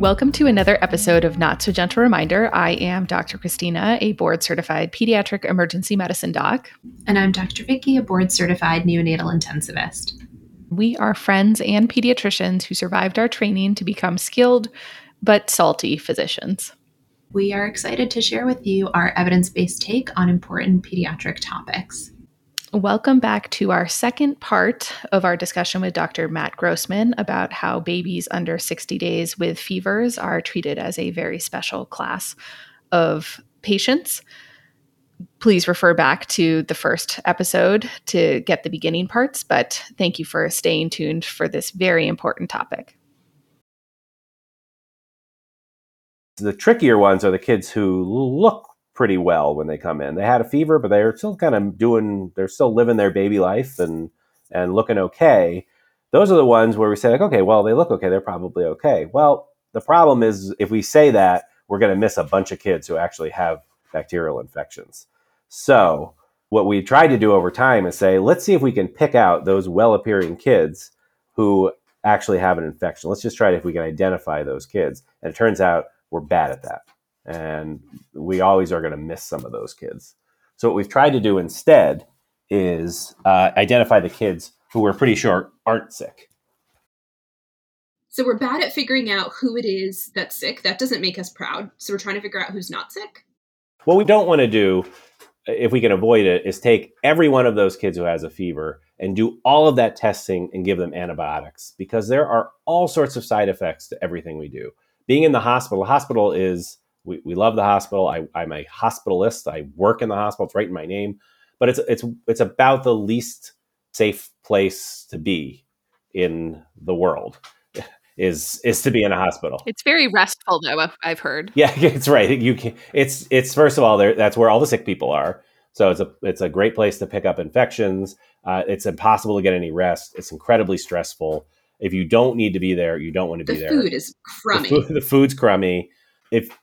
Welcome to another episode of Not So Gentle Reminder. I am Dr. Christina, a board certified pediatric emergency medicine doc. And I'm Dr. Vicky, a board certified neonatal intensivist. We are friends and pediatricians who survived our training to become skilled but salty physicians. We are excited to share with you our evidence based take on important pediatric topics. Welcome back to our second part of our discussion with Dr. Matt Grossman about how babies under 60 days with fevers are treated as a very special class of patients. Please refer back to the first episode to get the beginning parts, but thank you for staying tuned for this very important topic. The trickier ones are the kids who look pretty well when they come in. They had a fever, but they're still kind of doing, they're still living their baby life and and looking okay. Those are the ones where we say like, okay, well, they look okay, they're probably okay. Well, the problem is if we say that, we're going to miss a bunch of kids who actually have bacterial infections. So, what we tried to do over time is say, let's see if we can pick out those well-appearing kids who actually have an infection. Let's just try it if we can identify those kids. And it turns out we're bad at that and we always are going to miss some of those kids. So what we've tried to do instead is uh, identify the kids who we're pretty sure aren't sick. So we're bad at figuring out who it is that's sick. That doesn't make us proud. So we're trying to figure out who's not sick. What we don't want to do, if we can avoid it, is take every one of those kids who has a fever and do all of that testing and give them antibiotics because there are all sorts of side effects to everything we do. Being in the hospital, the hospital is we, we love the hospital. I, I'm a hospitalist. I work in the hospital. It's right in my name. But it's it's it's about the least safe place to be in the world is is to be in a hospital. It's very restful though, I've heard. Yeah, it's right. You can it's it's first of all there that's where all the sick people are. So it's a it's a great place to pick up infections. Uh, it's impossible to get any rest. It's incredibly stressful. If you don't need to be there, you don't want to be the there. The food is crummy. The, food, the food's crummy if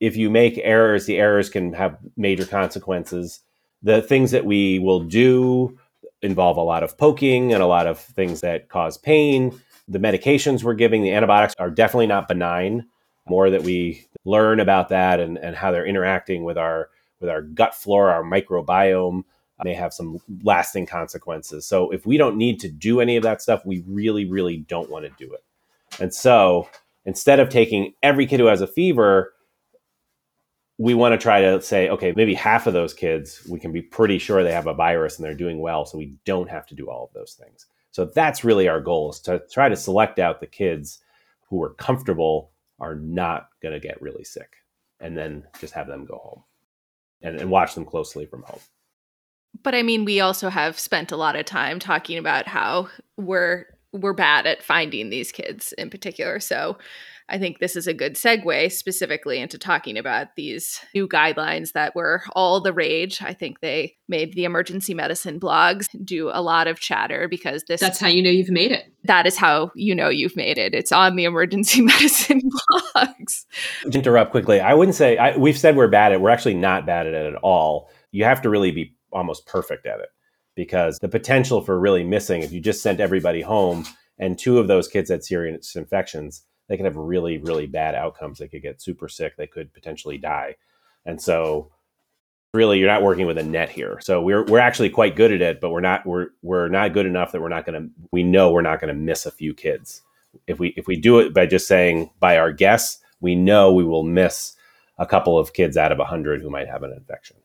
if you make errors, the errors can have major consequences. The things that we will do involve a lot of poking and a lot of things that cause pain. The medications we're giving, the antibiotics, are definitely not benign. More that we learn about that and, and how they're interacting with our with our gut flora, our microbiome, may have some lasting consequences. So if we don't need to do any of that stuff, we really, really don't want to do it. And so instead of taking every kid who has a fever, we want to try to say, okay, maybe half of those kids, we can be pretty sure they have a virus and they're doing well. So we don't have to do all of those things. So that's really our goal is to try to select out the kids who are comfortable are not going to get really sick and then just have them go home and, and watch them closely from home. But I mean, we also have spent a lot of time talking about how we're we're bad at finding these kids in particular. So I think this is a good segue specifically into talking about these new guidelines that were all the rage. I think they made the emergency medicine blogs do a lot of chatter because this That's how you know you've made it. That is how you know you've made it. It's on the emergency medicine blogs. To interrupt quickly, I wouldn't say I, we've said we're bad at it. We're actually not bad at it at all. You have to really be almost perfect at it because the potential for really missing if you just sent everybody home and two of those kids had serious infections they could have really really bad outcomes. They could get super sick. They could potentially die. And so really you're not working with a net here. So we're we're actually quite good at it but we're not we're we're not good enough that we're not going to we know we're not going to miss a few kids. If we if we do it by just saying by our guess we know we will miss a couple of kids out of 100 who might have an infection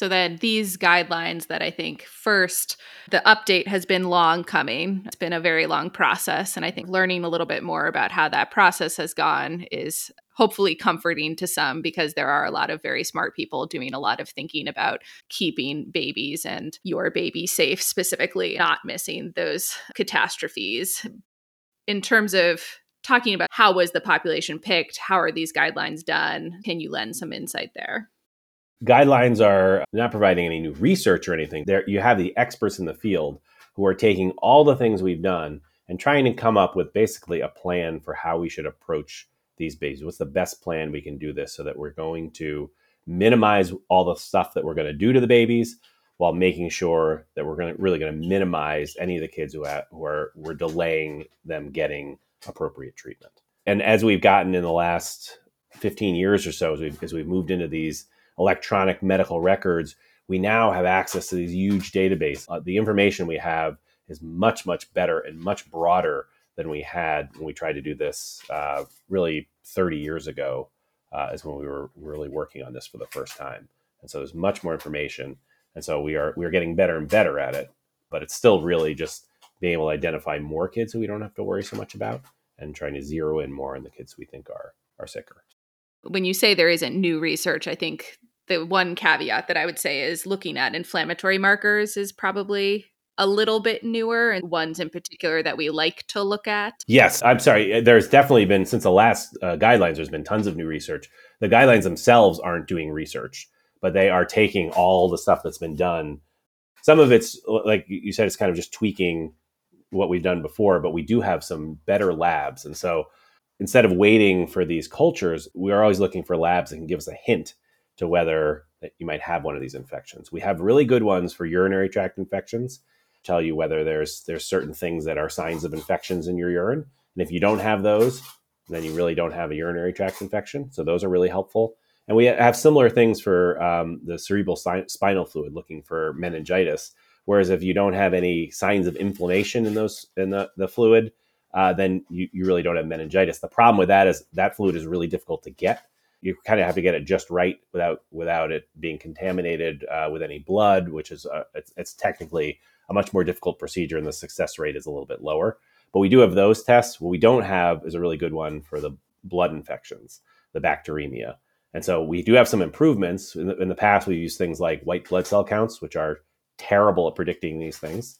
so then these guidelines that I think first the update has been long coming. It's been a very long process and I think learning a little bit more about how that process has gone is hopefully comforting to some because there are a lot of very smart people doing a lot of thinking about keeping babies and your baby safe specifically not missing those catastrophes. In terms of talking about how was the population picked, how are these guidelines done? Can you lend some insight there? Guidelines are not providing any new research or anything. There, you have the experts in the field who are taking all the things we've done and trying to come up with basically a plan for how we should approach these babies. What's the best plan we can do this so that we're going to minimize all the stuff that we're going to do to the babies while making sure that we're going to really going to minimize any of the kids who, have, who are we're delaying them getting appropriate treatment. And as we've gotten in the last 15 years or so, as we've, as we've moved into these electronic medical records, we now have access to these huge databases. Uh, the information we have is much, much better and much broader than we had when we tried to do this uh, really 30 years ago, uh, is when we were really working on this for the first time. And so there's much more information. And so we are we are getting better and better at it, but it's still really just being able to identify more kids who we don't have to worry so much about and trying to zero in more on the kids we think are are sicker. When you say there isn't new research, I think the one caveat that I would say is looking at inflammatory markers is probably a little bit newer and ones in particular that we like to look at? Yes, I'm sorry. There's definitely been, since the last uh, guidelines, there's been tons of new research. The guidelines themselves aren't doing research, but they are taking all the stuff that's been done. Some of it's, like you said, it's kind of just tweaking what we've done before, but we do have some better labs. And so instead of waiting for these cultures, we are always looking for labs that can give us a hint to whether that you might have one of these infections. We have really good ones for urinary tract infections tell you whether there's there's certain things that are signs of infections in your urine. And if you don't have those, then you really don't have a urinary tract infection. So those are really helpful. And we have similar things for um, the cerebral spinal fluid, looking for meningitis. Whereas if you don't have any signs of inflammation in those in the, the fluid, uh, then you, you really don't have meningitis. The problem with that is that fluid is really difficult to get. You kind of have to get it just right without without it being contaminated uh, with any blood, which is uh, it's, it's technically a much more difficult procedure and the success rate is a little bit lower. But we do have those tests. What we don't have is a really good one for the blood infections, the bacteremia. And so we do have some improvements. In the, in the past, we used things like white blood cell counts, which are terrible at predicting these things.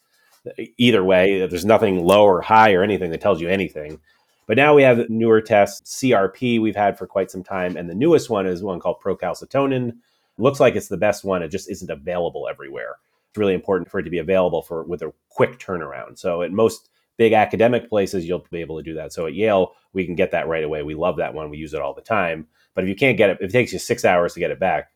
Either way, there's nothing low or high or anything that tells you anything. But now we have newer tests, CRP we've had for quite some time, and the newest one is one called procalcitonin. Looks like it's the best one. It just isn't available everywhere it's really important for it to be available for with a quick turnaround. So at most big academic places, you'll be able to do that. So at Yale, we can get that right away. We love that one. We use it all the time. But if you can't get it, if it takes you six hours to get it back,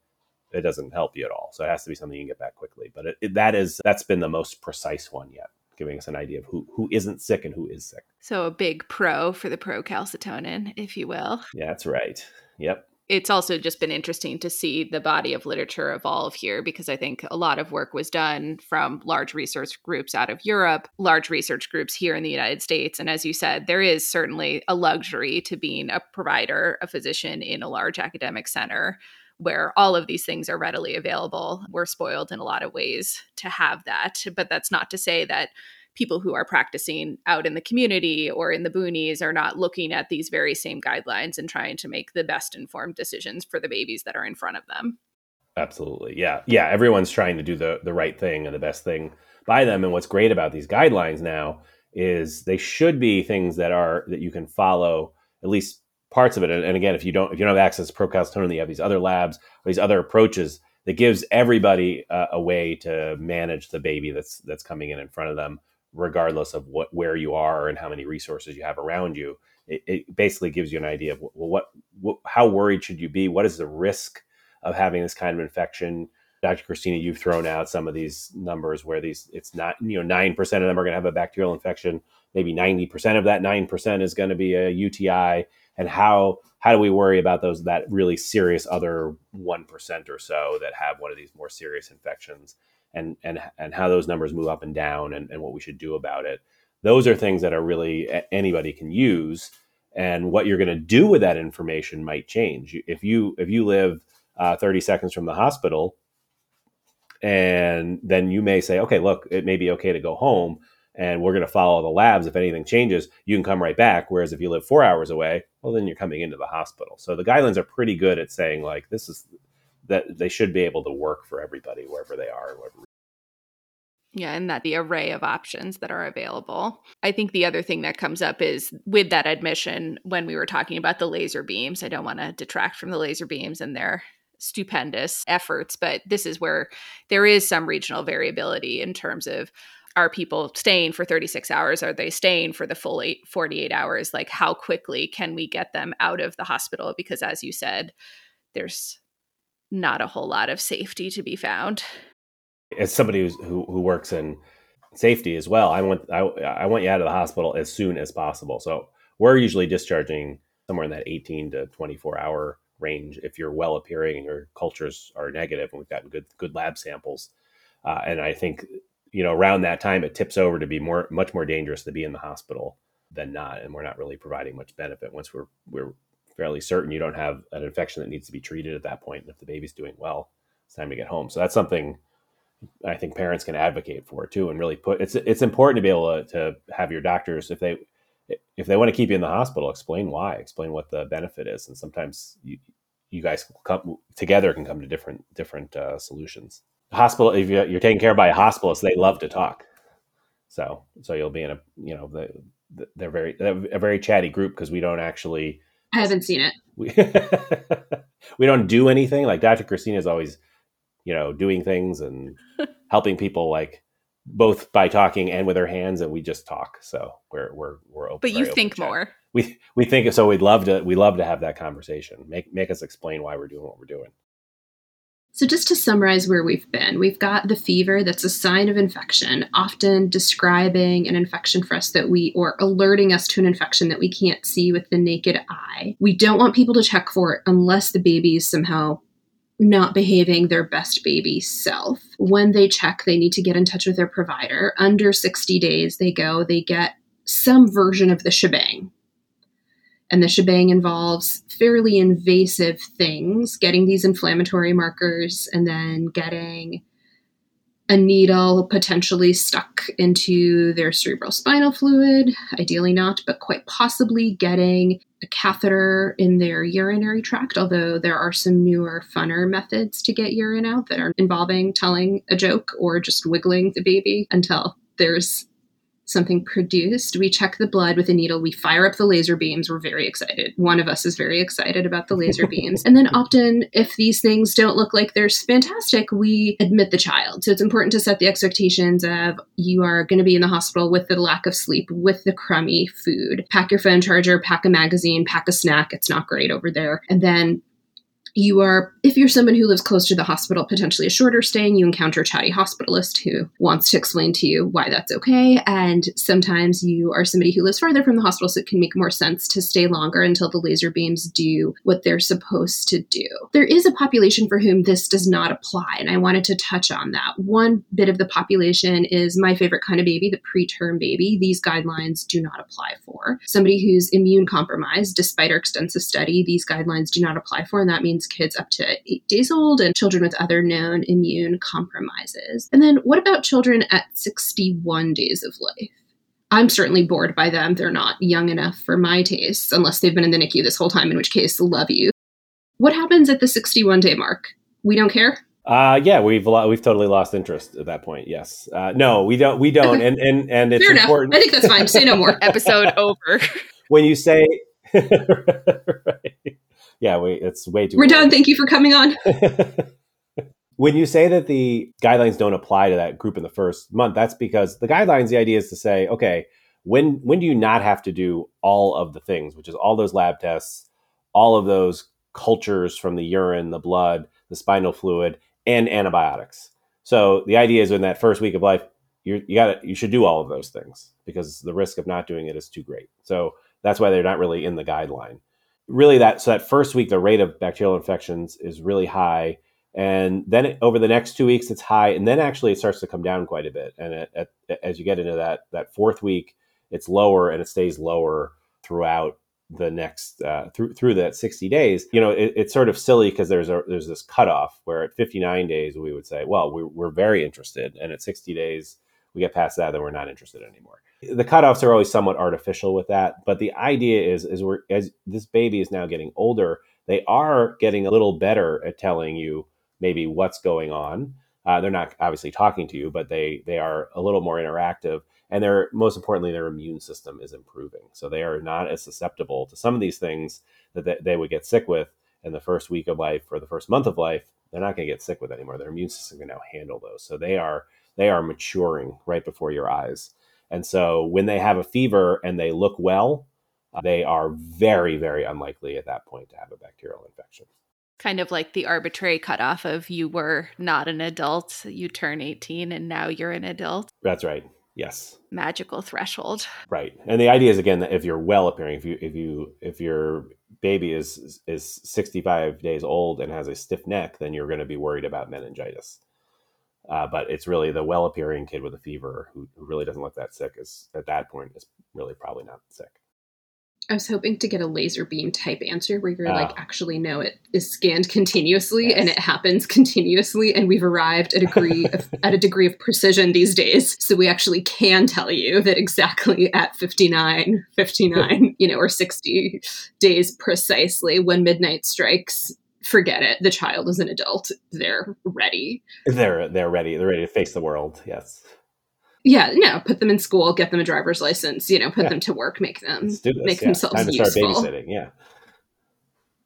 it doesn't help you at all. So it has to be something you can get back quickly. But it, it, that is that's been the most precise one yet, giving us an idea of who who isn't sick and who is sick. So a big pro for the procalcitonin, if you will. Yeah, that's right. Yep it's also just been interesting to see the body of literature evolve here because I think a lot of work was done from large research groups out of Europe, large research groups here in the United States. And as you said, there is certainly a luxury to being a provider, a physician in a large academic center where all of these things are readily available. We're spoiled in a lot of ways to have that. But that's not to say that people who are practicing out in the community or in the boonies are not looking at these very same guidelines and trying to make the best informed decisions for the babies that are in front of them. Absolutely. Yeah. Yeah. Everyone's trying to do the, the right thing and the best thing by them. And what's great about these guidelines now is they should be things that are that you can follow at least parts of it. And, and again, if you don't if you don't have access to procalcitonin, you have these other labs these other approaches that gives everybody uh, a way to manage the baby that's that's coming in in front of them regardless of what where you are and how many resources you have around you. It, it basically gives you an idea of well, what, what how worried should you be? What is the risk of having this kind of infection? Dr. Christina, you've thrown out some of these numbers where these it's not you know nine percent of them are going to have a bacterial infection. Maybe ninety percent of that nine percent is going to be a UTI. And how how do we worry about those that really serious other one percent or so that have one of these more serious infections? and and and how those numbers move up and down and, and what we should do about it those are things that are really anybody can use and what you're going to do with that information might change if you if you live uh, 30 seconds from the hospital and then you may say okay look it may be okay to go home and we're going to follow the labs if anything changes you can come right back whereas if you live four hours away well then you're coming into the hospital so the guidelines are pretty good at saying like this is that they should be able to work for everybody wherever they are wherever yeah, and that the array of options that are available. I think the other thing that comes up is with that admission when we were talking about the laser beams. I don't want to detract from the laser beams and their stupendous efforts, but this is where there is some regional variability in terms of are people staying for 36 hours? Are they staying for the full eight, 48 hours? Like, how quickly can we get them out of the hospital? Because, as you said, there's not a whole lot of safety to be found as somebody who who works in safety as well, I want I, I want you out of the hospital as soon as possible. So we're usually discharging somewhere in that 18 to 24 hour range if you're well appearing and your cultures are negative and we've gotten good good lab samples uh, and i think you know around that time it tips over to be more much more dangerous to be in the hospital than not and we're not really providing much benefit once we're we're fairly certain you don't have an infection that needs to be treated at that point and if the baby's doing well it's time to get home so that's something i think parents can advocate for too and really put it's it's important to be able to, to have your doctors if they if they want to keep you in the hospital, explain why, explain what the benefit is, and sometimes you you guys come together can come to different different uh, solutions. Hospital, if you're, you're taken care of by a hospitalist, they love to talk. So so you'll be in a you know the, the they're very they're a very chatty group because we don't actually. I haven't seen it. We we don't do anything like Dr. Christina is always you know doing things and helping people like both by talking and with our hands and we just talk so we're we're we're open but you think more we we think so we'd love to we love to have that conversation make make us explain why we're doing what we're doing so just to summarize where we've been we've got the fever that's a sign of infection often describing an infection for us that we or alerting us to an infection that we can't see with the naked eye we don't want people to check for it unless the baby is somehow not behaving their best baby self. When they check, they need to get in touch with their provider. Under 60 days, they go, they get some version of the shebang. And the shebang involves fairly invasive things, getting these inflammatory markers and then getting a needle potentially stuck into their cerebral spinal fluid, ideally not, but quite possibly getting a catheter in their urinary tract, although there are some newer, funner methods to get urine out that are involving telling a joke or just wiggling the baby until there's something produced. We check the blood with a needle. We fire up the laser beams. We're very excited. One of us is very excited about the laser beams. And then often, if these things don't look like they're fantastic, we admit the child. So it's important to set the expectations of you are going to be in the hospital with the lack of sleep, with the crummy food. Pack your phone charger, pack a magazine, pack a snack. It's not great over there. And then you are, if you're someone who lives close to the hospital, potentially a shorter stay, and you encounter a chatty hospitalist who wants to explain to you why that's okay. And sometimes you are somebody who lives farther from the hospital, so it can make more sense to stay longer until the laser beams do what they're supposed to do. There is a population for whom this does not apply, and I wanted to touch on that. One bit of the population is my favorite kind of baby, the preterm baby. These guidelines do not apply for. Somebody who's immune compromised, despite our extensive study, these guidelines do not apply for, and that means kids up to eight days old and children with other known immune compromises. And then what about children at 61 days of life? I'm certainly bored by them. They're not young enough for my tastes, unless they've been in the NICU this whole time, in which case, love you. What happens at the 61 day mark? We don't care. Uh, yeah, we've we've totally lost interest at that point. Yes, uh, no, we don't. We don't. And and and it's Fair important. Enough. I think that's fine. Say no more. Episode over. when you say, right yeah, we, it's way too. We're done. Thank you for coming on. when you say that the guidelines don't apply to that group in the first month, that's because the guidelines. The idea is to say, okay, when when do you not have to do all of the things, which is all those lab tests, all of those cultures from the urine, the blood, the spinal fluid, and antibiotics. So the idea is in that first week of life, you you got you should do all of those things because the risk of not doing it is too great. So that's why they're not really in the guideline really that so that first week the rate of bacterial infections is really high. And then it, over the next two weeks it's high. And then actually it starts to come down quite a bit. And it, it, as you get into that that fourth week it's lower and it stays lower throughout the next uh, through through that 60 days. You know it's sort of silly because there's a there's this cutoff where at 59 days we would say well we're, we're very interested. And at 60 days we get past that then we're not interested anymore the cutoffs are always somewhat artificial with that, but the idea is is we're as this baby is now getting older, they are getting a little better at telling you maybe what's going on. Uh, they're not obviously talking to you, but they they are a little more interactive, and they're most importantly their immune system is improving, so they are not as susceptible to some of these things that they, they would get sick with in the first week of life or the first month of life. They're not going to get sick with anymore. Their immune system can now handle those, so they are they are maturing right before your eyes. And so when they have a fever and they look well, uh, they are very, very unlikely at that point to have a bacterial infection. Kind of like the arbitrary cutoff of you were not an adult, you turn 18 and now you're an adult. That's right. Yes. Magical threshold. Right. And the idea is again that if you're well appearing, if you if you if your baby is is 65 days old and has a stiff neck, then you're going to be worried about meningitis. Uh, but it's really the well appearing kid with a fever who, who really doesn't look that sick is at that point is really probably not sick. I was hoping to get a laser beam type answer where you're like, ah. actually, no, it is scanned continuously yes. and it happens continuously, and we've arrived at a degree of, at a degree of precision these days, so we actually can tell you that exactly at 59, 59, you know, or 60 days precisely when midnight strikes, forget it. The child is an adult. They're ready. They're they're ready. They're ready to face the world. Yes yeah, no, put them in school, get them a driver's license, you know, put yeah. them to work, make them make yeah. themselves Time to useful. Start babysitting, yeah.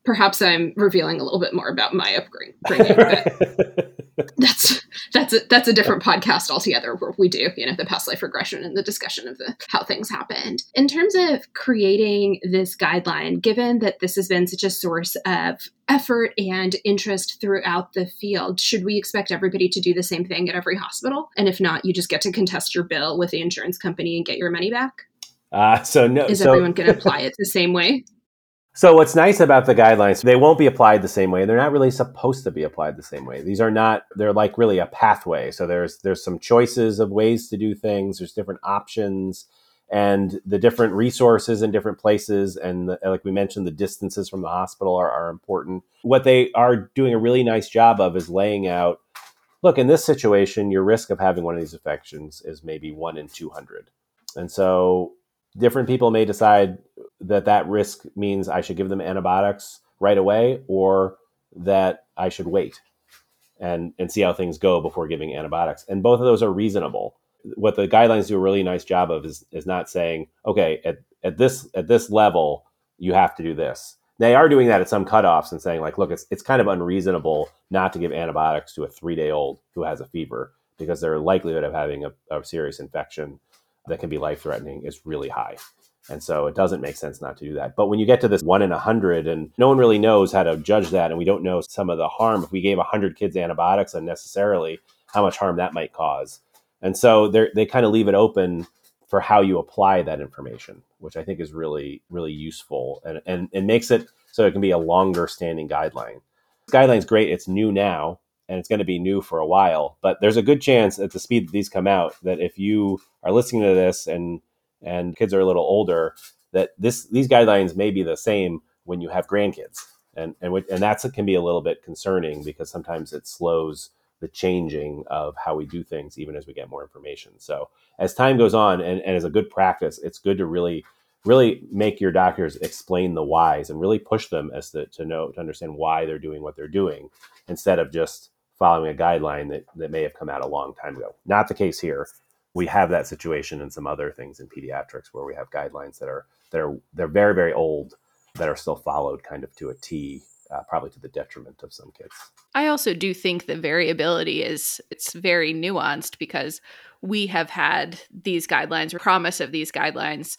Perhaps I'm revealing a little bit more about my upbringing, but that's that's a, that's a different podcast altogether where we do you know the past life regression and the discussion of the how things happened. In terms of creating this guideline given that this has been such a source of effort and interest throughout the field should we expect everybody to do the same thing at every hospital? And if not you just get to contest your bill with the insurance company and get your money back? Uh, so no is so, everyone going to apply it the same way so what's nice about the guidelines, they won't be applied the same way. They're not really supposed to be applied the same way. These are not they're like really a pathway. So there's there's some choices of ways to do things, there's different options and the different resources in different places and the, like we mentioned the distances from the hospital are, are important. What they are doing a really nice job of is laying out look, in this situation, your risk of having one of these infections is maybe 1 in 200. And so different people may decide that that risk means I should give them antibiotics right away or that I should wait and, and see how things go before giving antibiotics. And both of those are reasonable. What the guidelines do a really nice job of is, is not saying, okay, at, at this at this level, you have to do this. They are doing that at some cutoffs and saying, like, look, it's it's kind of unreasonable not to give antibiotics to a three day old who has a fever because their likelihood of having a, a serious infection that can be life threatening is really high. And so it doesn't make sense not to do that. But when you get to this one in a hundred, and no one really knows how to judge that, and we don't know some of the harm if we gave hundred kids antibiotics unnecessarily, how much harm that might cause. And so they kind of leave it open for how you apply that information, which I think is really, really useful and, and, and makes it so it can be a longer standing guideline. This guideline is great. It's new now and it's going to be new for a while. But there's a good chance at the speed that these come out that if you are listening to this and and kids are a little older, that this these guidelines may be the same when you have grandkids, and and and that's can be a little bit concerning because sometimes it slows the changing of how we do things even as we get more information. So as time goes on, and, and as a good practice, it's good to really really make your doctors explain the whys and really push them as to, to know to understand why they're doing what they're doing instead of just following a guideline that, that may have come out a long time ago. Not the case here. We have that situation and some other things in pediatrics where we have guidelines that are that are they're very very old that are still followed kind of to a T, uh, probably to the detriment of some kids. I also do think the variability is it's very nuanced because we have had these guidelines or promise of these guidelines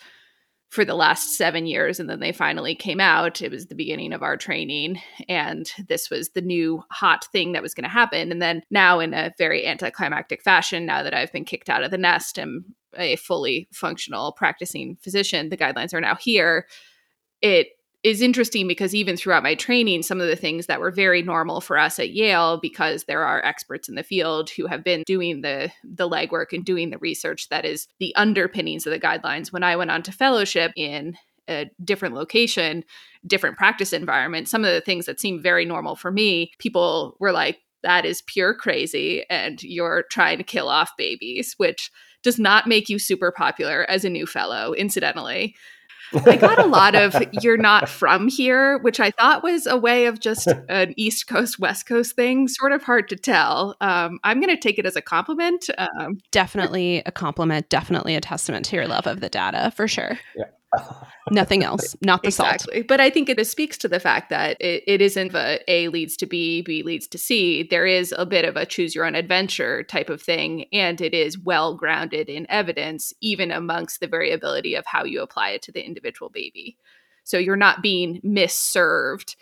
for the last seven years. And then they finally came out. It was the beginning of our training. And this was the new hot thing that was going to happen. And then now, in a very anticlimactic fashion, now that I've been kicked out of the nest and a fully functional practicing physician, the guidelines are now here. It is interesting because even throughout my training, some of the things that were very normal for us at Yale, because there are experts in the field who have been doing the the legwork and doing the research that is the underpinnings of the guidelines. When I went on to fellowship in a different location, different practice environment, some of the things that seemed very normal for me, people were like, that is pure crazy and you're trying to kill off babies, which does not make you super popular as a new fellow, incidentally. I got a lot of you're not from here, which I thought was a way of just an East Coast, West Coast thing, sort of hard to tell. Um, I'm going to take it as a compliment. Um, definitely a compliment, definitely a testament to your love of the data for sure. Yeah. Nothing else, not the exactly. salt. But I think it speaks to the fact that it, it isn't a A leads to B, B leads to C. There is a bit of a choose your own adventure type of thing, and it is well grounded in evidence, even amongst the variability of how you apply it to the individual baby. So you're not being misserved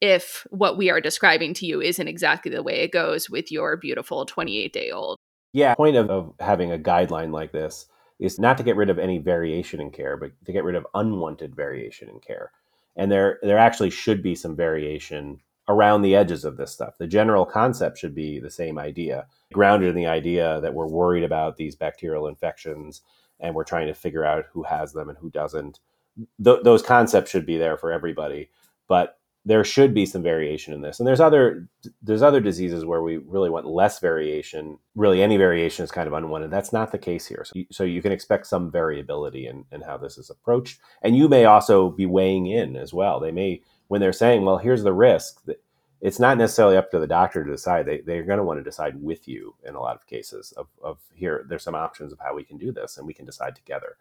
if what we are describing to you isn't exactly the way it goes with your beautiful 28 day old. Yeah, point of, of having a guideline like this is not to get rid of any variation in care, but to get rid of unwanted variation in care. And there, there actually should be some variation around the edges of this stuff. The general concept should be the same idea, grounded in the idea that we're worried about these bacterial infections and we're trying to figure out who has them and who doesn't. Th- those concepts should be there for everybody, but there should be some variation in this. And there's other there's other diseases where we really want less variation. Really, any variation is kind of unwanted. That's not the case here. So, you, so you can expect some variability in, in how this is approached. And you may also be weighing in as well. They may when they're saying, well, here's the risk. It's not necessarily up to the doctor to decide. They, they're going to want to decide with you in a lot of cases of, of here, there's some options of how we can do this and we can decide together.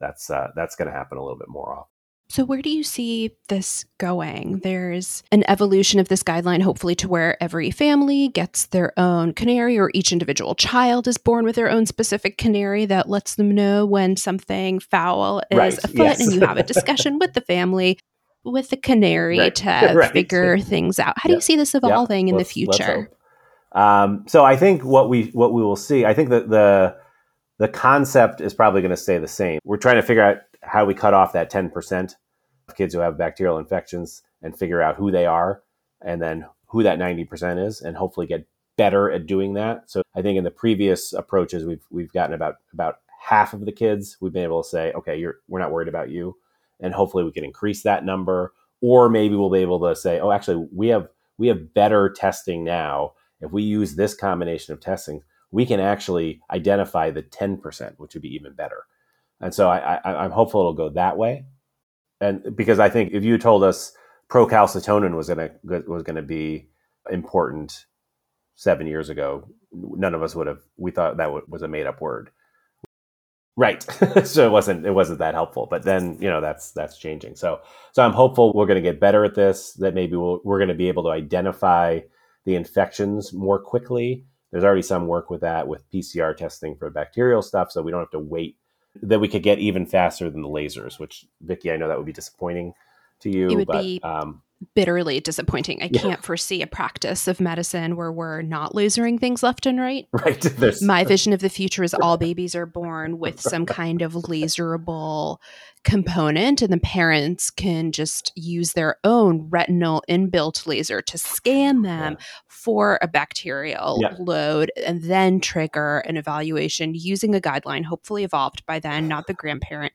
That's, uh, that's going to happen a little bit more often. So, where do you see this going? There's an evolution of this guideline, hopefully, to where every family gets their own canary, or each individual child is born with their own specific canary that lets them know when something foul is Right, afoot, yes. and you have a discussion with the family with the canary Right, to right. figure things out. How do you see this evolving in the future? Um, so I think what we what we will see, I think that the the concept is probably going to stay the same. We're trying to figure out how we cut off that ten percent of kids who have bacterial infections and figure out who they are, and then who that ninety percent is, and hopefully get better at doing that. So I think in the previous approaches, we've we've gotten about about half of the kids. We've been able to say, okay, you're we're not worried about you, and hopefully we can increase that number, or maybe we'll be able to say, oh, actually, we have we have better testing now. If we use this combination of testing, we can actually identify the 10%, which would be even better. And so I, I, I'm hopeful it'll go that way. And because I think if you told us procalcitonin was going to was going to be important seven years ago, none of us would have. We thought that was a made up word, right? so it wasn't it wasn't that helpful. But then you know that's that's changing. So so I'm hopeful we're going to get better at this. That maybe we'll, we're going to be able to identify the infections more quickly. There's already some work with that with PCR testing for bacterial stuff, so we don't have to wait. That we could get even faster than the lasers, which Vicky, I know that would be disappointing to you. It would but, be um, Bitterly disappointing. I Yeah. can't foresee a practice of medicine where we're not lasering things left and right. right. There's My vision of the future is all babies are born with some kind of laserable component, and the parents can just use their own retinal inbuilt laser to scan them for a bacterial Yeah. load and then trigger an evaluation using a guideline, hopefully evolved by then, not the grandparent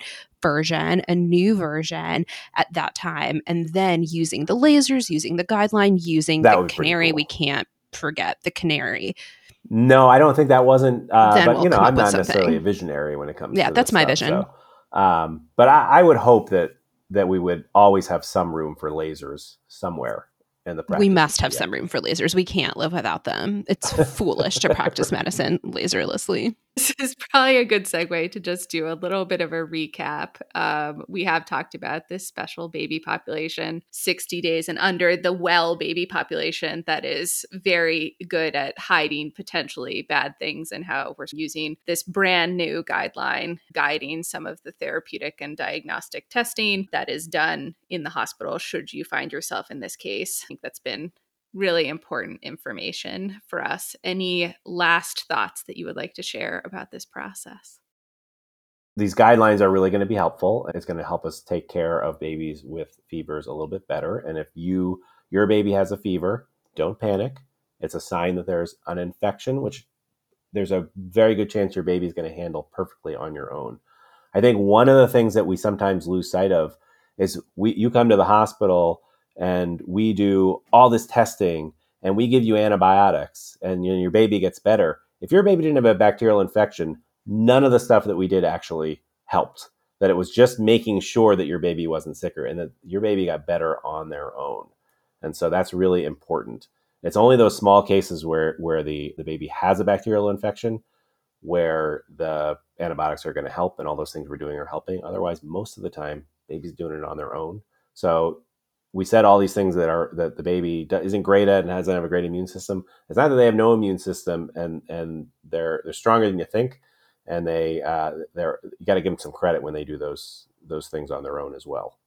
version, a new version at that time, and then using the lasers, using the guideline, using That the would be pretty canary. cool. We can't forget the canary. No, I don't think that wasn't. Uh, but we'll you know, I'm not necessarily a visionary when it comes. Yeah, to that's my stuff, vision. so, um, but I, I would hope that that we would always have some room for lasers somewhere in the practice. we must have some room for lasers. We can't live without them. It's foolish to practice medicine laserlessly. This is probably a good segue to just do a little bit of a recap. Um, we have talked about this special baby population, 60 days and under, the well baby population that is very good at hiding potentially bad things, and how we're using this brand new guideline guiding some of the therapeutic and diagnostic testing that is done in the hospital, should you find yourself in this case. I think that's been really important information for us. Any last thoughts that you would like to share about this process? These guidelines are really going to be helpful. It's going to help us take care of babies with fevers a little bit better. And if you your baby has a fever, don't panic. It's a sign that there's an infection, which there's a very good chance your baby is going to handle perfectly on your own. I think one of the things that we sometimes lose sight of is we you come to the hospital and we do all this testing and we give you antibiotics and you know, your baby gets better. If your baby didn't have a bacterial infection, none of the stuff that we did actually helped. That it was just making sure that your baby wasn't sicker and that your baby got better on their own. And so that's really important. It's only those small cases where where the, the baby has a bacterial infection where the antibiotics are going to help and all those things we're doing are helping. Otherwise, most of the time, baby's doing it on their own. So we said all these things that are that the baby isn't great at and doesn't have a great immune system. It's not that they have no immune system and and they're they're stronger than you think, and they uh, they're you got to give them some credit when they do those those things on their own as well.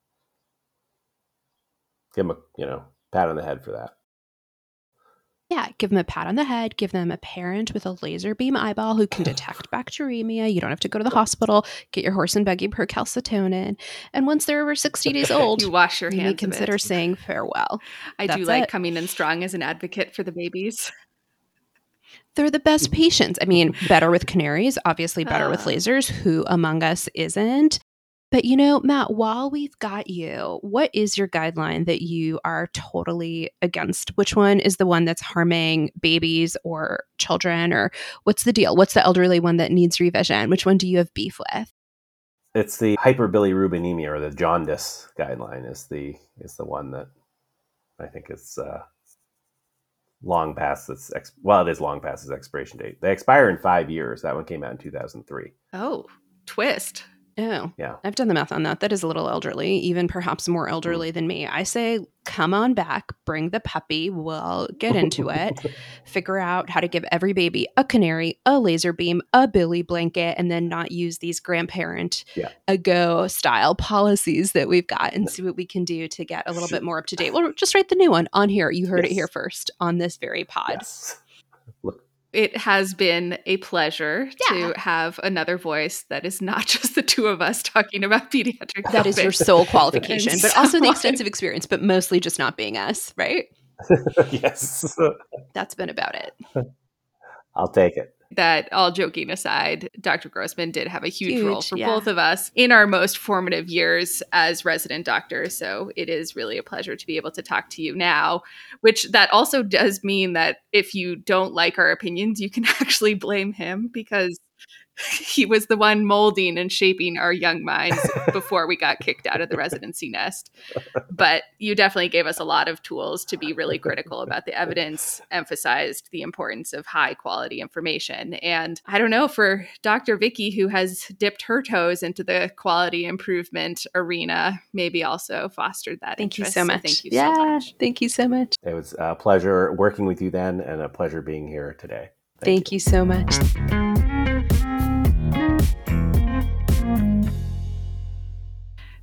Give them a you know pat on the head for that. Yeah, give them a pat on the head, give them a parent with a laser beam eyeball who can detect bacteremia. You don't have to go to the hospital, get your horse and buggy procalcitonin. And once they're over 60 days old, you wash your you hands. of consider saying farewell. I do like it. coming in strong as an advocate for the babies. They're the best patients. I mean, better with canaries, obviously better with Ah. lasers. Who among us isn't? But you know, Matt, while we've got you, what is your guideline that you are totally against? Which one is the one that's harming babies or children? Or what's the deal? What's the elderly one that needs revision? Which one do you have beef with? It's the hyperbilirubinemia or the jaundice guideline is the is the one that I think is uh, long past its ex- well, it is long past its expiration date. They expire in five years. That one came out in two thousand three. Oh, twist. Oh, Yeah. I've done the math on that. That is a little elderly, even perhaps more mm-hmm. elderly than me. I say, come on back, bring the puppy. We'll get into it, figure out how to give every baby a canary, a laser beam, a bili blanket, and then not use these grandparent Yeah. ago style policies that we've got and see what we can do to get a little bit more up to date. Well, just write the new one on here. You heard it here first on this very pod. Yes. Look, It has been a pleasure Yeah. to have another voice that is not just the two of us talking about pediatric. That is your sole qualification, And but also the extensive experience, but mostly just not being us, right? yes, That's been about it. I'll take it. That all joking aside, Dr. Grossman did have a huge, role for yeah. both of us in our most formative years as resident doctors. So it is really a pleasure to be able to talk to you now, which that also does mean that if you don't like our opinions, you can actually blame him because he was the one molding and shaping our young minds before we got kicked out of the residency nest. But you definitely gave us a lot of tools to be really critical about the evidence, emphasized the importance of high quality information. And I don't know, for Dr. Vicky, who has dipped her toes into the quality improvement arena, maybe also fostered that. Thank you so much. thank you yeah, so much. thank you so much. It was a pleasure working with you then, and a pleasure being here today. Thank, you so much.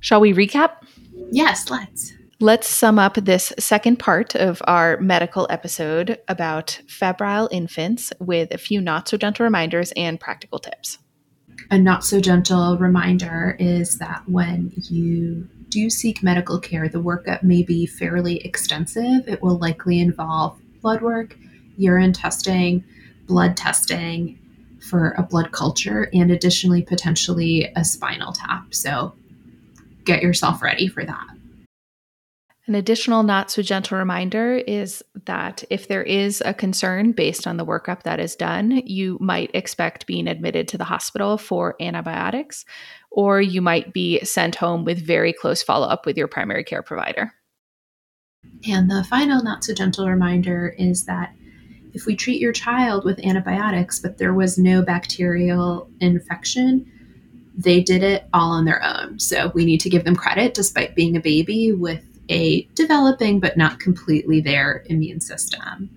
Shall we recap? Yes, let's. Let's sum up this second part of our medical episode about febrile infants with a few not so gentle reminders and practical tips. A not so gentle reminder is that when you do seek medical care, the workup may be fairly extensive. It will likely involve blood work, urine testing, blood testing for a blood culture, and additionally, potentially a spinal tap. So get yourself ready for that. An additional not so gentle reminder is that if there is a concern based on the workup that is done, you might expect being admitted to the hospital for antibiotics, or you might be sent home with very close follow up with your primary care provider. And the final not so gentle reminder is that if we treat your child with antibiotics, but there was no bacterial infection, they did it all on their own. So we need to give them credit despite being a baby with a developing but not completely there immune system.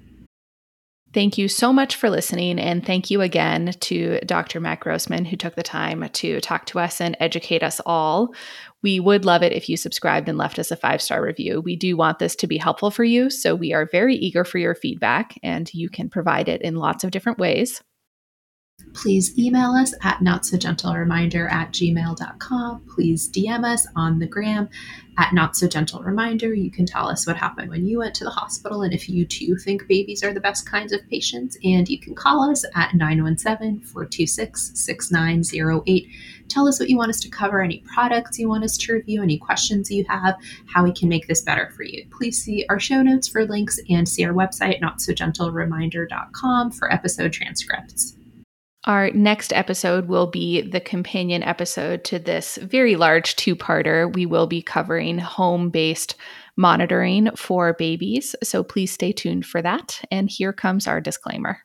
Thank you so much for listening. And thank you again to Dr. Matt Grossman, who took the time to talk to us and educate us all. We would love it if you subscribed and left us a five star review. We do want this to be helpful for you. So we are very eager for your feedback, and you can provide it in lots of different ways. Please email us at not so gentle reminder at gmail.com. Please DM us on the gram at not so gentle reminder. You can tell us what happened when you went to the hospital and if you too think babies are the best kinds of patients. And you can call us at 917 426 6908. Tell us what you want us to cover, any products you want us to review, any questions you have, how we can make this better for you. Please see our show notes for links and see our website, notsogentlereminder.com, for episode transcripts. Our next episode will be the companion episode to this very large two parter. We will be covering home based monitoring for babies. So please stay tuned for that. And here comes our disclaimer.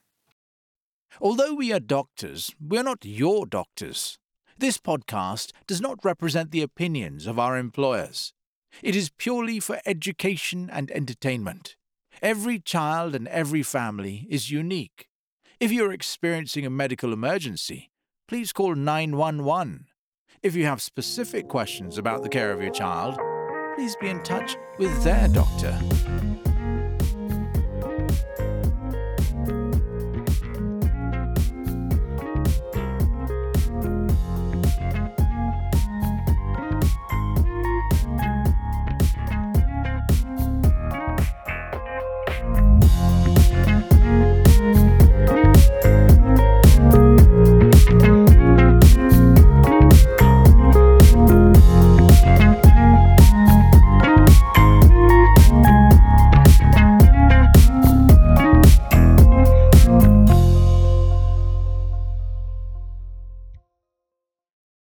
Although we are doctors, we are not your doctors. This podcast does not represent the opinions of our employers. It is purely for education and entertainment. Every child and every family is unique. If you're experiencing a medical emergency, please call 911. If you have specific questions about the care of your child, please be in touch with their doctor.